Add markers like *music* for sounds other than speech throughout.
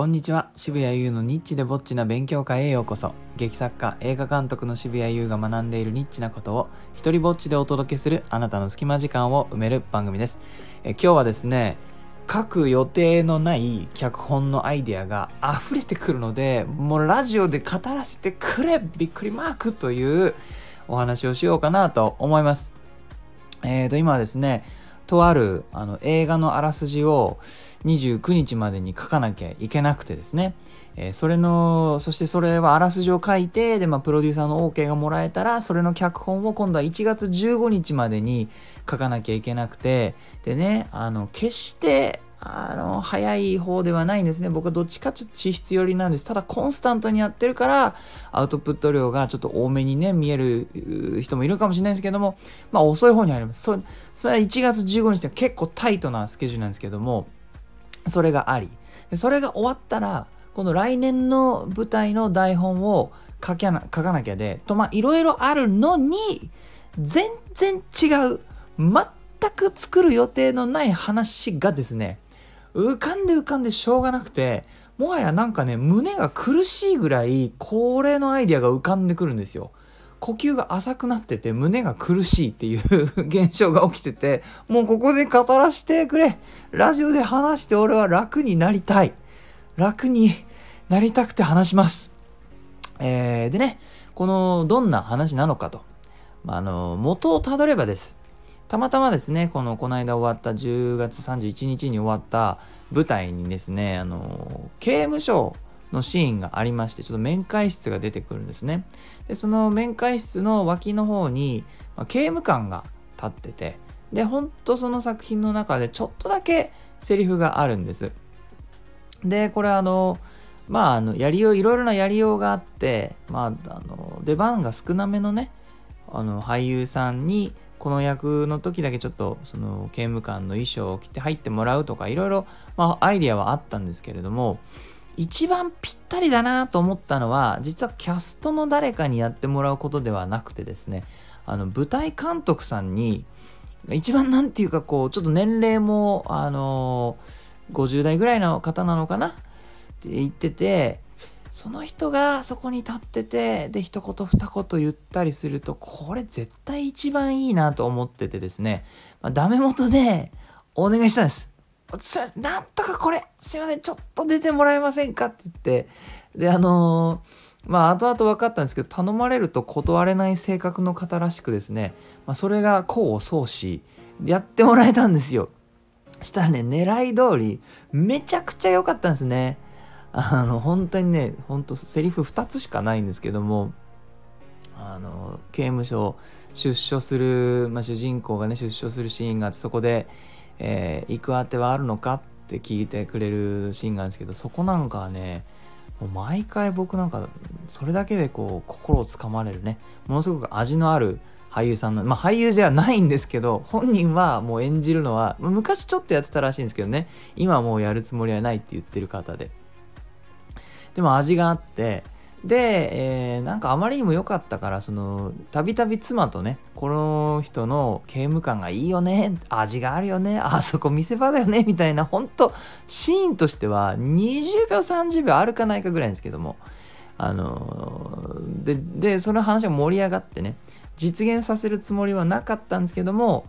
こんにちは。渋谷優のニッチでぼっちな勉強会へようこそ。劇作家映画監督の渋谷優が学んでいるニッチなことを一人ぼっちでお届けするあなたの隙間時間を埋める番組です。え今日はですね書く予定のない脚本のアイデアが溢れてくるのでもうラジオで語らせてくれびっくりマークというお話をしようかなと思います。えーと今はですねとあるあの映画のあらすじを29日までに書かなきゃいけなくてですね、えー、それのそしてそれはあらすじを書いてで、まあ、プロデューサーの OK がもらえたらそれの脚本を今度は1月15日までに書かなきゃいけなくてでねあの決してあの、早い方ではないんですね。僕はどっちかちょっと地質寄りなんです。ただ、コンスタントにやってるから、アウトプット量がちょっと多めにね、見える人もいるかもしれないですけども、まあ、遅い方に入ります。そそれは1月15日で結構タイトなスケジュールなんですけども、それがあり。それが終わったら、この来年の舞台の台本を書きな書かなきゃで、と、まあ、いろいろあるのに、全然違う、全く作る予定のない話がですね、浮かんで浮かんでしょうがなくてもはやなんかね胸が苦しいぐらいこれのアイデアが浮かんでくるんですよ。呼吸が浅くなってて胸が苦しいっていう *laughs* 現象が起きててもうここで語らせてくれ。ラジオで話して俺は楽になりたい。楽になりたくて話します。えー、でねこのどんな話なのかと、まあ、あの元をたどればです。たまたまですね、この、この間終わった10月31日に終わった舞台にですね、あの、刑務所のシーンがありまして、ちょっと面会室が出てくるんですね。で、その面会室の脇の方に、まあ、刑務官が立ってて、で、ほんとその作品の中でちょっとだけセリフがあるんです。で、これあの、まあ、あの、やりよう、いろいろなやりようがあって、まあ、あの、出番が少なめのね、あの、俳優さんに、この役の時だけちょっとその刑務官の衣装を着て入ってもらうとかいろいろ、まあ、アイディアはあったんですけれども一番ぴったりだなと思ったのは実はキャストの誰かにやってもらうことではなくてですねあの舞台監督さんに一番なんていうかこうちょっと年齢もあの50代ぐらいの方なのかな？って言っててその人がそこに立っててで一言二言言ったりするとこれ絶対一番いいなと思っててですね、まあ、ダメ元でお願いしたんです。なんとかこれすいませんちょっと出てもらえませんかって言ってであのー、まあ後々分かったんですけど頼まれると断れない性格の方らしくですね、まあ、それが功を奏しやってもらえたんですよ。したらね狙い通りめちゃくちゃ良かったんですね。あの本当にね本当セリフ2つしかないんですけどもあの刑務所出所する、まあ、主人公がね出所するシーンがあってそこで、えー、行くあてはあるのかって聞いてくれるシーンがあるんですけどそこなんかはねもう毎回僕なんかそれだけでこう心をつかまれるね。ものすごく味のある俳優さんのまあ俳優じゃないんですけど本人はもう演じるのは昔ちょっとやってたらしいんですけどね。今もうやるつもりはないって言ってる方で。でも味があってで、えー、なんかあまりにも良かったからそのたびたび妻とねこの人の刑務官がいいよね味があるよねあそこ見せ場だよねみたいなほんとシーンとしては20秒30秒あるかないかぐらいですけどもあのででその話が盛り上がってね実現させるつもりはなかったんですけども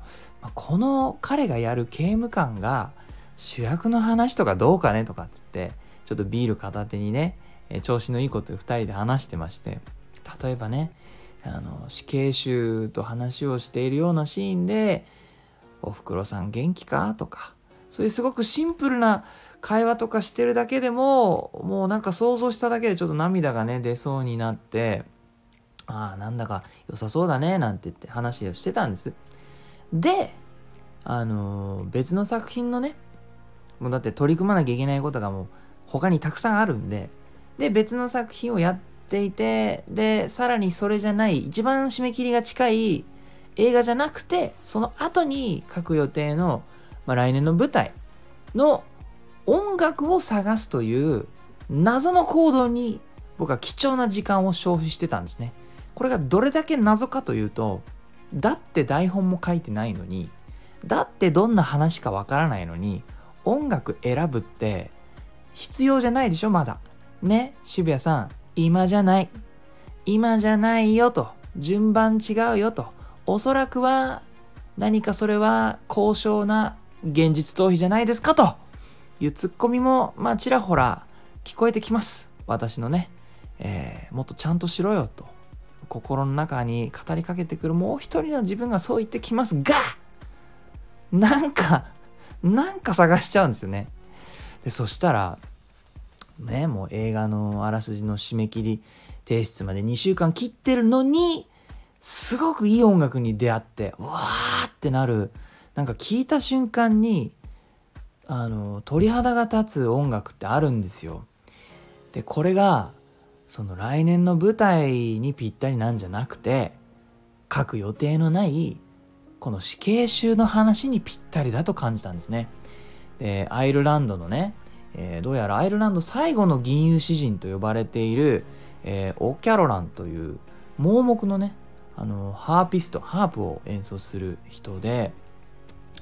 この彼がやる刑務官が主役の話とかどうかねとかって言ってちょっとビール片手にね、え調子のいいこと2人で話してまして例えばねあの死刑囚と話をしているようなシーンで「おふくろさん元気か?」とかそういうすごくシンプルな会話とかしてるだけでももうなんか想像しただけでちょっと涙がね出そうになってああなんだか良さそうだねなんて言って話をしてたんです。であの別の作品のねもうだって取り組まなきゃいけないことがもう他にたくさんあるんで、で、別の作品をやっていて、で、さらにそれじゃない、一番締め切りが近い映画じゃなくて、その後に書く予定の、まあ、来年の舞台の音楽を探すという謎の行動に僕は貴重な時間を消費してたんですね。これがどれだけ謎かというと、だって台本も書いてないのに、だってどんな話かわからないのに、音楽選ぶって必要じゃないでしょまだね渋谷さん今じゃない。今じゃないよと。順番違うよと。おそらくは何かそれは高尚な現実逃避じゃないですかと。いうツッコミもまあちらほら聞こえてきます。私のね、えー、もっとちゃんとしろよと。心の中に語りかけてくるもう一人の自分がそう言ってきますがなんかなんか探しちゃうんですよね。でそしたらねもう映画のあらすじの締め切り提出まで2週間切ってるのにすごくいい音楽に出会ってうわーってなるなんか聞いた瞬間にあの鳥肌が立つ音楽ってあるんですよ。でこれがその来年の舞台にぴったりなんじゃなくて書く予定のないこの死刑囚の話にぴったりだと感じたんですね。でアイルランドのね、えー、どうやらアイルランド最後の銀融詩人と呼ばれている、えー、オキャロランという盲目のねあのハーピストハープを演奏する人で、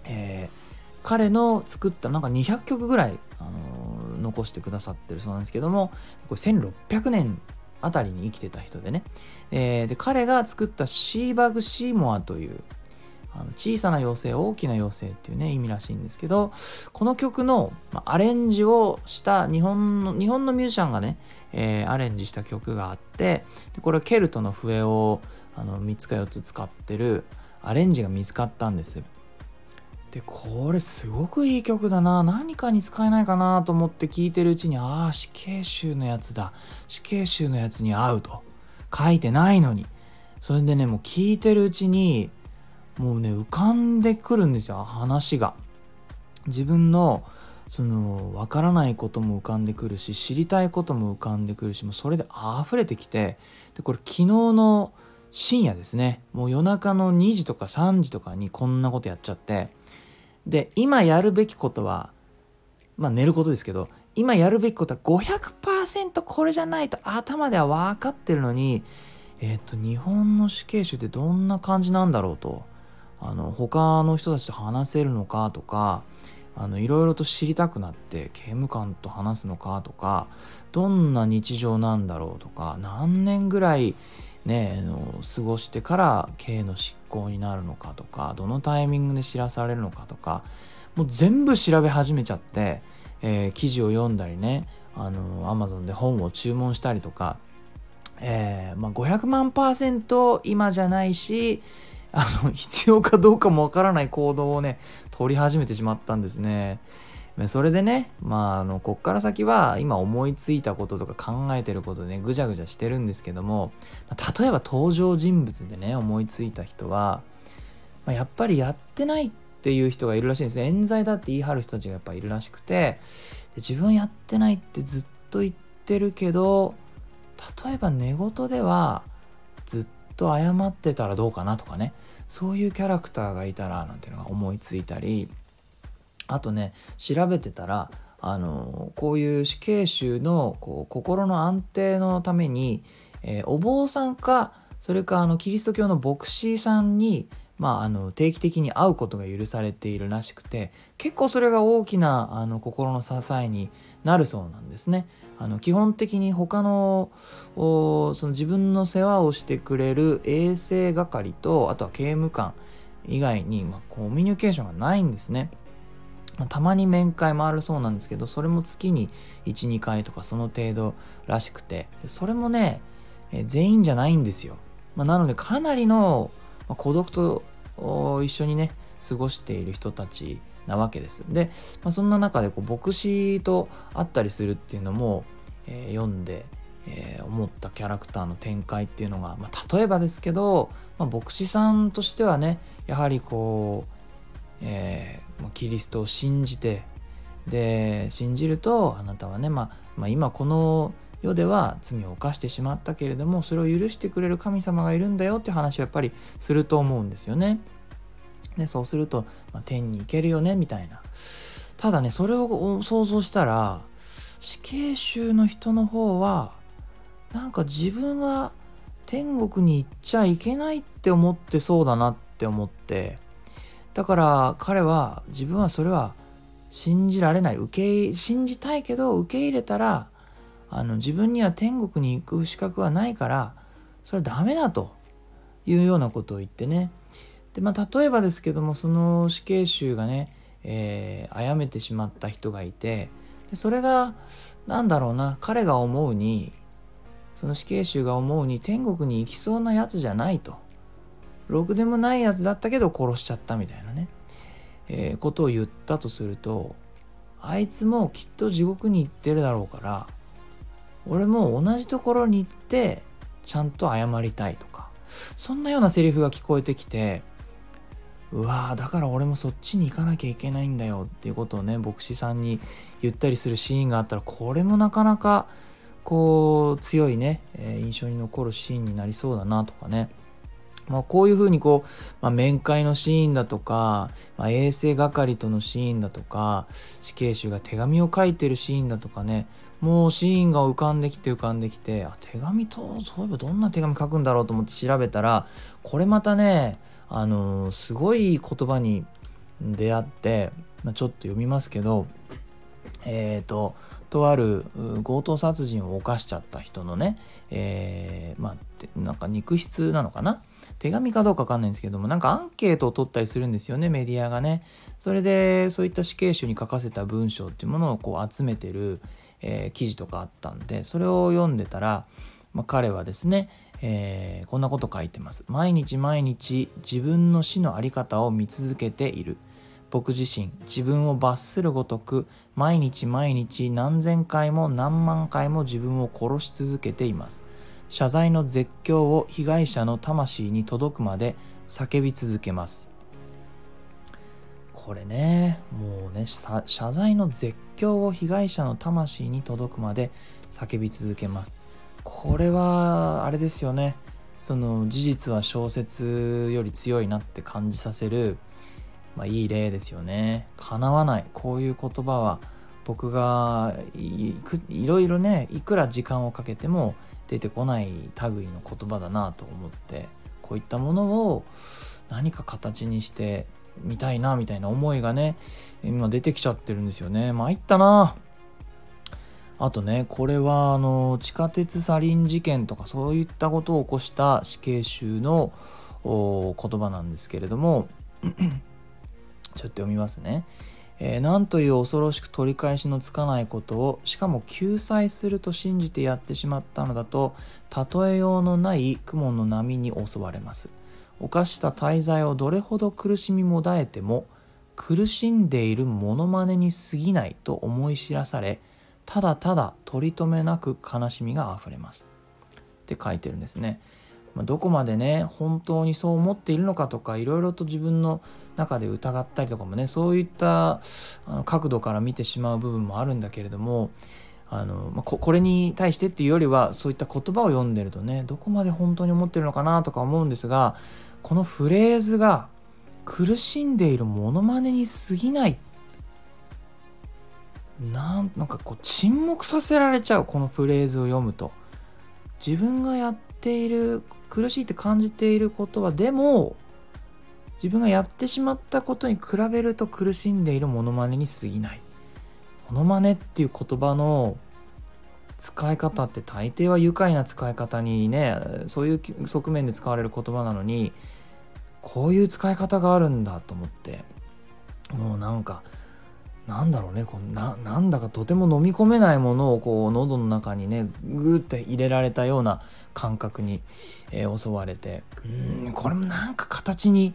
えー、彼の作ったなんか200曲ぐらい、あのー、残してくださってるそうなんですけどもこれ1600年あたりに生きてた人でね、えー、で彼が作ったシーバグ・シーモアというあの小さな妖精大きな妖精っていうね意味らしいんですけどこの曲の、アレンジをした日本の日本のミュージシャンがね、えー、アレンジした曲があってでこれケルトの笛をあの3つか4つ使ってるアレンジが見つかったんですでこれすごくいい曲だな何かに使えないかなと思って聴いてるうちにああ死刑囚のやつだ。死刑囚のやつに合うと。書いてないのに。それでねもう聴いてるうちにもうね浮かんでくるんですよ話が。自分のその分からないことも浮かんでくるし知りたいことも浮かんでくるしもうそれで溢れてきてでこれ昨日の深夜ですね。もう夜中の2時とか3時とかにこんなことやっちゃって。で今やるべきことはまあ寝ることですけど今やるべきことは500%これじゃないと頭では分かってるのにえっ、と日本の死刑囚ってどんな感じなんだろうと。あの他の人たちと話せるのかとかあのいろいろと知りたくなって刑務官と話すのかとかどんな日常なんだろうとか何年ぐらいね、の過ごしてから刑の執行になるのかとかどのタイミングで知らされるのかとかもう全部調べ始めちゃって、えー、記事を読んだりねあの Amazon で本を注文したりとか、えーまあ、500万パーセント今じゃないしあの必要かどうかもわからない行動をね取り始めてしまったんですね。それでね、まあ、あの、こっから先は、今思いついたこととか考えてることでね、ぐちゃぐちゃしてるんですけども、例えば登場人物でね、思いついた人は、まあ、やっぱりやってないっていう人がいるらしいんですね。冤罪だって言い張る人たちがやっぱいるらしくて、で自分やってないってずっと言ってるけど、例えば寝言では、ずっとと謝ってたらどうかなとかね、そういうキャラクターがいたら、なんていうのが思いついたり、あとね調べてたらあのこういう死刑囚のこう心の安定のために、えー、お坊さんかそれかあのキリスト教の牧師さんに、まあ、あの定期的に会うことが許されているらしくて結構それが大きなあの心の支えになるそうなんですね。あの基本的に他のその自分の世話をしてくれる衛生係とあとは刑務官以外に、まあ、コミュニケーションがないんですね。たまに面会もあるそうなんですけどそれも月に12回とかその程度らしくてそれもね、え全員じゃないんですよ、まあ、なのでかなりの、ま孤独と一緒にね過ごしている人たちなわけですで、まあ、そんな中でこう牧師と会ったりするっていうのも、えー、読んで、えー、思ったキャラクターの展開っていうのが、まあ、例えばですけど、まあ、牧師さんとしてはねやはりこう、えーキリストを信じてで信じるとあなたはね、まあ、まあ、今この世では罪を犯してしまったけれどもそれを許してくれる神様がいるんだよって話をやっぱりすると思うんですよね。でそうすると、まあ、天に行けるよねみたいな。ただねそれを想像したら死刑囚の人の方はなんか自分は天国に行っちゃいけないって思ってそうだなって思ってだから彼は自分はそれは信じられない受け信じたいけど受け入れたらあの自分には天国に行く資格はないからそれはダメだというようなことを言ってねで、まあ、例えばですけどもその死刑囚がね、えー、殺めてしまった人がいてでそれが何だろうな彼が思うにその死刑囚が思うに天国に行きそうなやつじゃないと。ろくでもないやつだったけど殺しちゃったみたいなね、えー、ことを言ったとするとあいつもきっと地獄に行ってるだろうから俺も同じところに行ってちゃんと謝りたいとかそんなようなセリフが聞こえてきてうわーだから俺もそっちに行かなきゃいけないんだよっていうことをね牧師さんに言ったりするシーンがあったらこれもなかなかこう強いね、えー、印象に残るシーンになりそうだなとかね。まあ、こういうふうにこう、まあ、面会のシーンだとか、まあ、衛生係とのシーンだとか死刑囚が手紙を書いてるシーンだとかねもうシーンが浮かんできて浮かんできてあ手紙とそういえばどんな手紙書くんだろうと思って調べたらこれまたねあの、すごい言葉に出会って、まあ、ちょっと読みますけどえっ、ー、ととある強盗殺人を犯しちゃった人のね、えー、まあなんか肉筆なのかな？手紙かどうかわかんないんですけどもなんかアンケートを取ったりするんですよねメディアがね。それでそういった死刑囚に書かせた文章っていうものをこう集めてる、えー、記事とかあったんでそれを読んでたら、まあ、彼はですね、えー、こんなこと書いてます。毎日毎日自分の死の在り方を見続けている。僕自身自分を罰するごとく毎日毎日何千回も何万回も自分を殺し続けています。謝罪の絶叫を被害者の魂に届くまで叫び続けます。これねもうね謝罪の絶叫を被害者の魂に届くまで叫び続けます。これはあれですよね。その事実は小説より強いなって感じさせる、まあ、いい例ですよね。叶わない。こういう言葉は僕がいろいろねいくら時間をかけても出てこない類の言葉だなと思ってこういったものを何か形にしてみたいなみたいな思いがね今出てきちゃってるんですよね。参ったな。あとねこれはあの地下鉄サリン事件とかそういったことを起こした死刑囚の言葉なんですけれども *clears throat* ちょっと読みますね。えー、なんという恐ろしく取り返しのつかないことをしかも救済すると信じてやってしまったのだと例えようのない雲の波に襲われます犯した大罪をどれほど苦しみもだえても苦しんでいるモノマネに過ぎないと思い知らされただただ取り留めなく悲しみがあふれます。って書いてるんですね。まどこまでね本当にそう思っているのかとかいろいろと自分の中で疑ったりとかもねそういったあの角度から見てしまう部分もあるんだけれどもあの、まあ、これに対してっていうよりはそういった言葉を読んでるとねどこまで本当に思ってるのかなとか思うんですがこのフレーズが苦しんでいるモノマネに過ぎないっなんなんかこう沈黙させられちゃうこのフレーズを読むと自分がやっている苦しいって感じていることはでも自分がやってしまったことに比べると苦しんでいるモノマネに過ぎない。モノマネっていう言葉の使い方って大抵は愉快な使い方にねそういう側面で使われる言葉なのにこういう使い方があるんだと思ってもうなんかなんだろうねこうななんだかとても飲み込めないものをこう喉の中にねグーって入れられたような感覚に、えー、襲われて。うんこれもなんか形に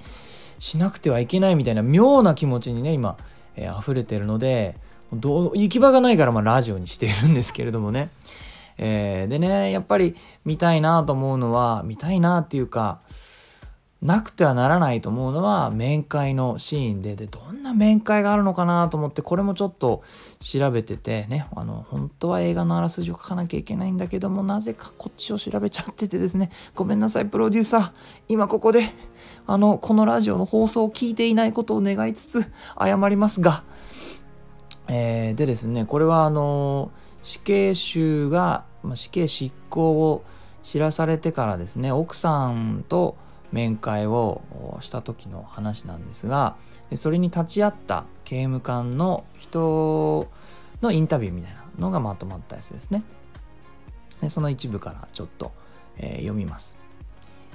しなくてはいけないみたいな妙な気持ちにね今、えー、溢れてるのでどう行き場がないからまあラジオにしているんですけれどもね、えー、でねやっぱり見たいなと思うのは見たいなっていうかなくてはならないと思うのは面会のシーンで。でどんな面会があるのかなと思ってこれもちょっと調べててねあの本当は映画のあらすじを書かなきゃいけないんだけどもなぜかこっちを調べちゃっててですね。ごめんなさいプロデューサー。今ここであのこのラジオの放送を聞いていないことを願いつつ謝りますが、えー、でですねこれはあの死刑囚が、死刑執行を知らされてからですね奥さんと面会をした時の話なんですがそれに立ち会った刑務官の人のインタビューみたいなのがまとまったやつですね。でその一部からちょっと、えー、読みます。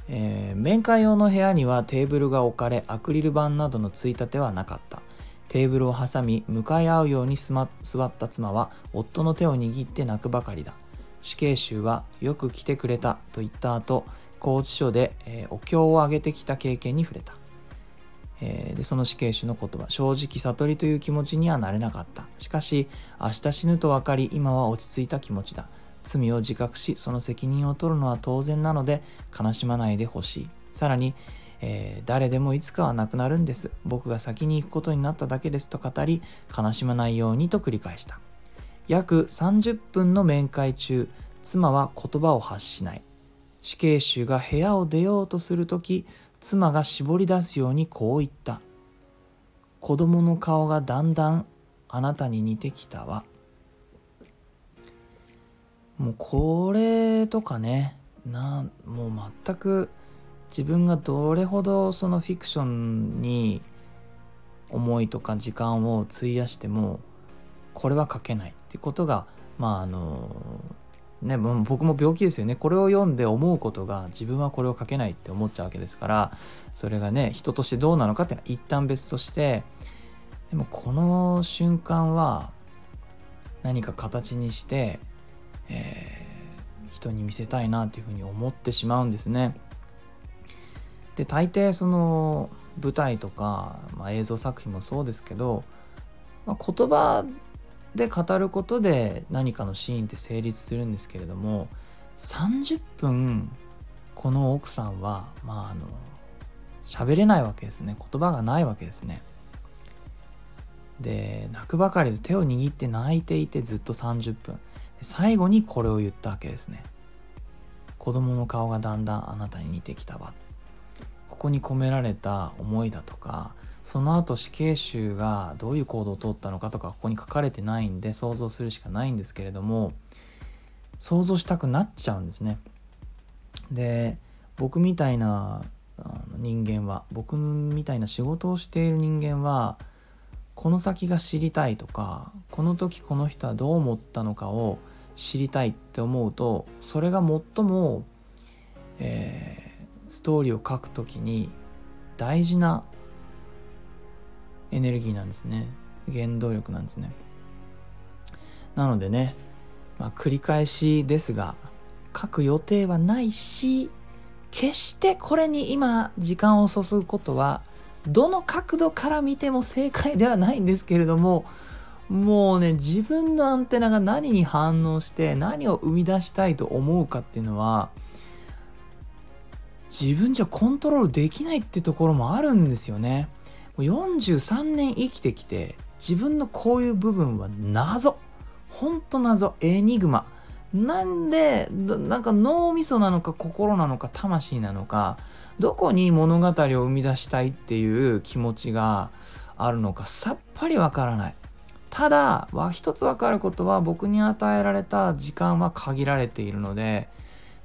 えー、面会用の部屋にはテーブルが置かれアクリル板などのついたてはなかったテーブルを挟み向かい合うように座った妻は夫の手を握って泣くばかりだ死刑囚はよく来てくれたと言った後拘置所で、えー、お経をあげてきた経験に触れた、えー、でその死刑囚の言葉正直悟りという気持ちにはなれなかった。しかし明日死ぬと分かり今は落ち着いた気持ちだ。罪を自覚しその責任を取るのは当然なので悲しまないでほしい。さらに、えー、誰でもいつかは亡くなるんです。僕が先に行くことになっただけですと語り悲しまないようにと繰り返した。約30分の面会中妻は言葉を発しない。死刑囚が部屋を出ようとする時妻が絞り出すようにこう言った。子供の顔がだんだんあなたに似てきたわ。もうこれとかね。なもう全く自分がどれほどそのフィクションに思いとか時間を費やしてもこれは書けないってことがまああのね僕も病気ですよねこれを読んで思うことが自分はこれを書けないって思っちゃうわけですからそれがね人としてどうなのかっていうのは一旦別としてでもこの瞬間は何か形にしてえー、人に見せたいなっていうふうに思ってしまうんですね。で大抵その舞台とか、まあ、映像作品もそうですけど、まあ、言葉で語ることで何かのシーンって成立するんですけれども30分この奥さんはまああの喋れないわけですね。言葉がないわけですね。で泣くばかりで手を握って泣いていてずっと30分最後にこれを言ったわけですね。子供の顔がだんだんあなたに似てきたわ。ここに込められた思いだとかその後死刑囚がどういう行動をとったのかとかここに書かれてないんで想像するしかないんですけれども想像したくなっちゃうんですね。で僕みたいな人間は僕みたいな仕事をしている人間はこの先が知りたいとかこの時この人はどう思ったのかを知りたいって思うとそれが最も、えー、ストーリーを書くときに大事なエネルギーなんですね原動力なんですねなのでね、まあ、繰り返しですが書く予定はないし決してこれに今時間を注ぐことはどの角度から見ても正解ではないんですけれどももうね自分のアンテナが何に反応して何を生み出したいと思うかっていうのは自分じゃコントロールできないってところもあるんですよね。もう43年生きてきて自分のこういう部分は謎。ほんと謎。エニグマ。なんでなんか脳みそなのか心なのか魂なのかどこに物語を生み出したいっていう気持ちがあるのかさっぱりわからない。ただは一つ分かることは僕に与えられた時間は限られているので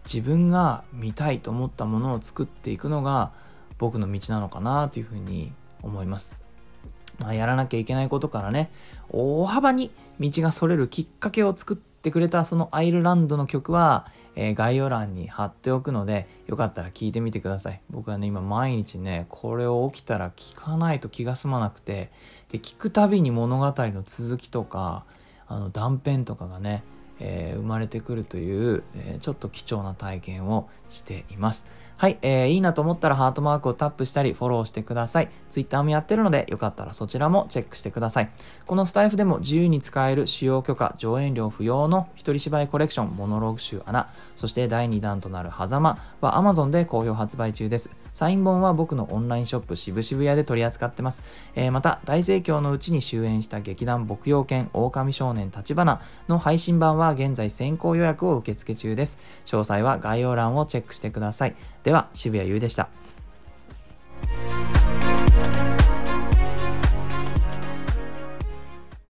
自分が見たいと思ったものを作っていくのが僕の道なのかなというふうに思います。まあ、やらなきゃいけないことからね大幅に道がそれるきっかけを作ってくれたそのアイルランドの曲は、えー、概要欄に貼っておくのでよかったら聞いてみてください僕はね今毎日ねこれを起きたら聞かないと気が済まなくてで聞くたびに物語の続きとかあの断片とかがね、えー、生まれてくるという、えー、ちょっと貴重な体験をしています。はい、えー、いいなと思ったらハートマークをタップしたりフォローしてください。Twitter もやってるのでよかったらそちらもチェックしてください。このスタイフでも自由に使える使用許可、上演料不要の一人芝居コレクション、モノローグ集穴、そして第2弾となる狭間は Amazon で好評発売中です。サイン本は僕のオンラインショップ渋々屋で取り扱ってます。えー、また、大盛況のうちに終演した劇団牧羊犬狼少年立花の配信版は現在先行予約を受付中です。詳細は概要欄をチェックしてください。では渋谷優でした。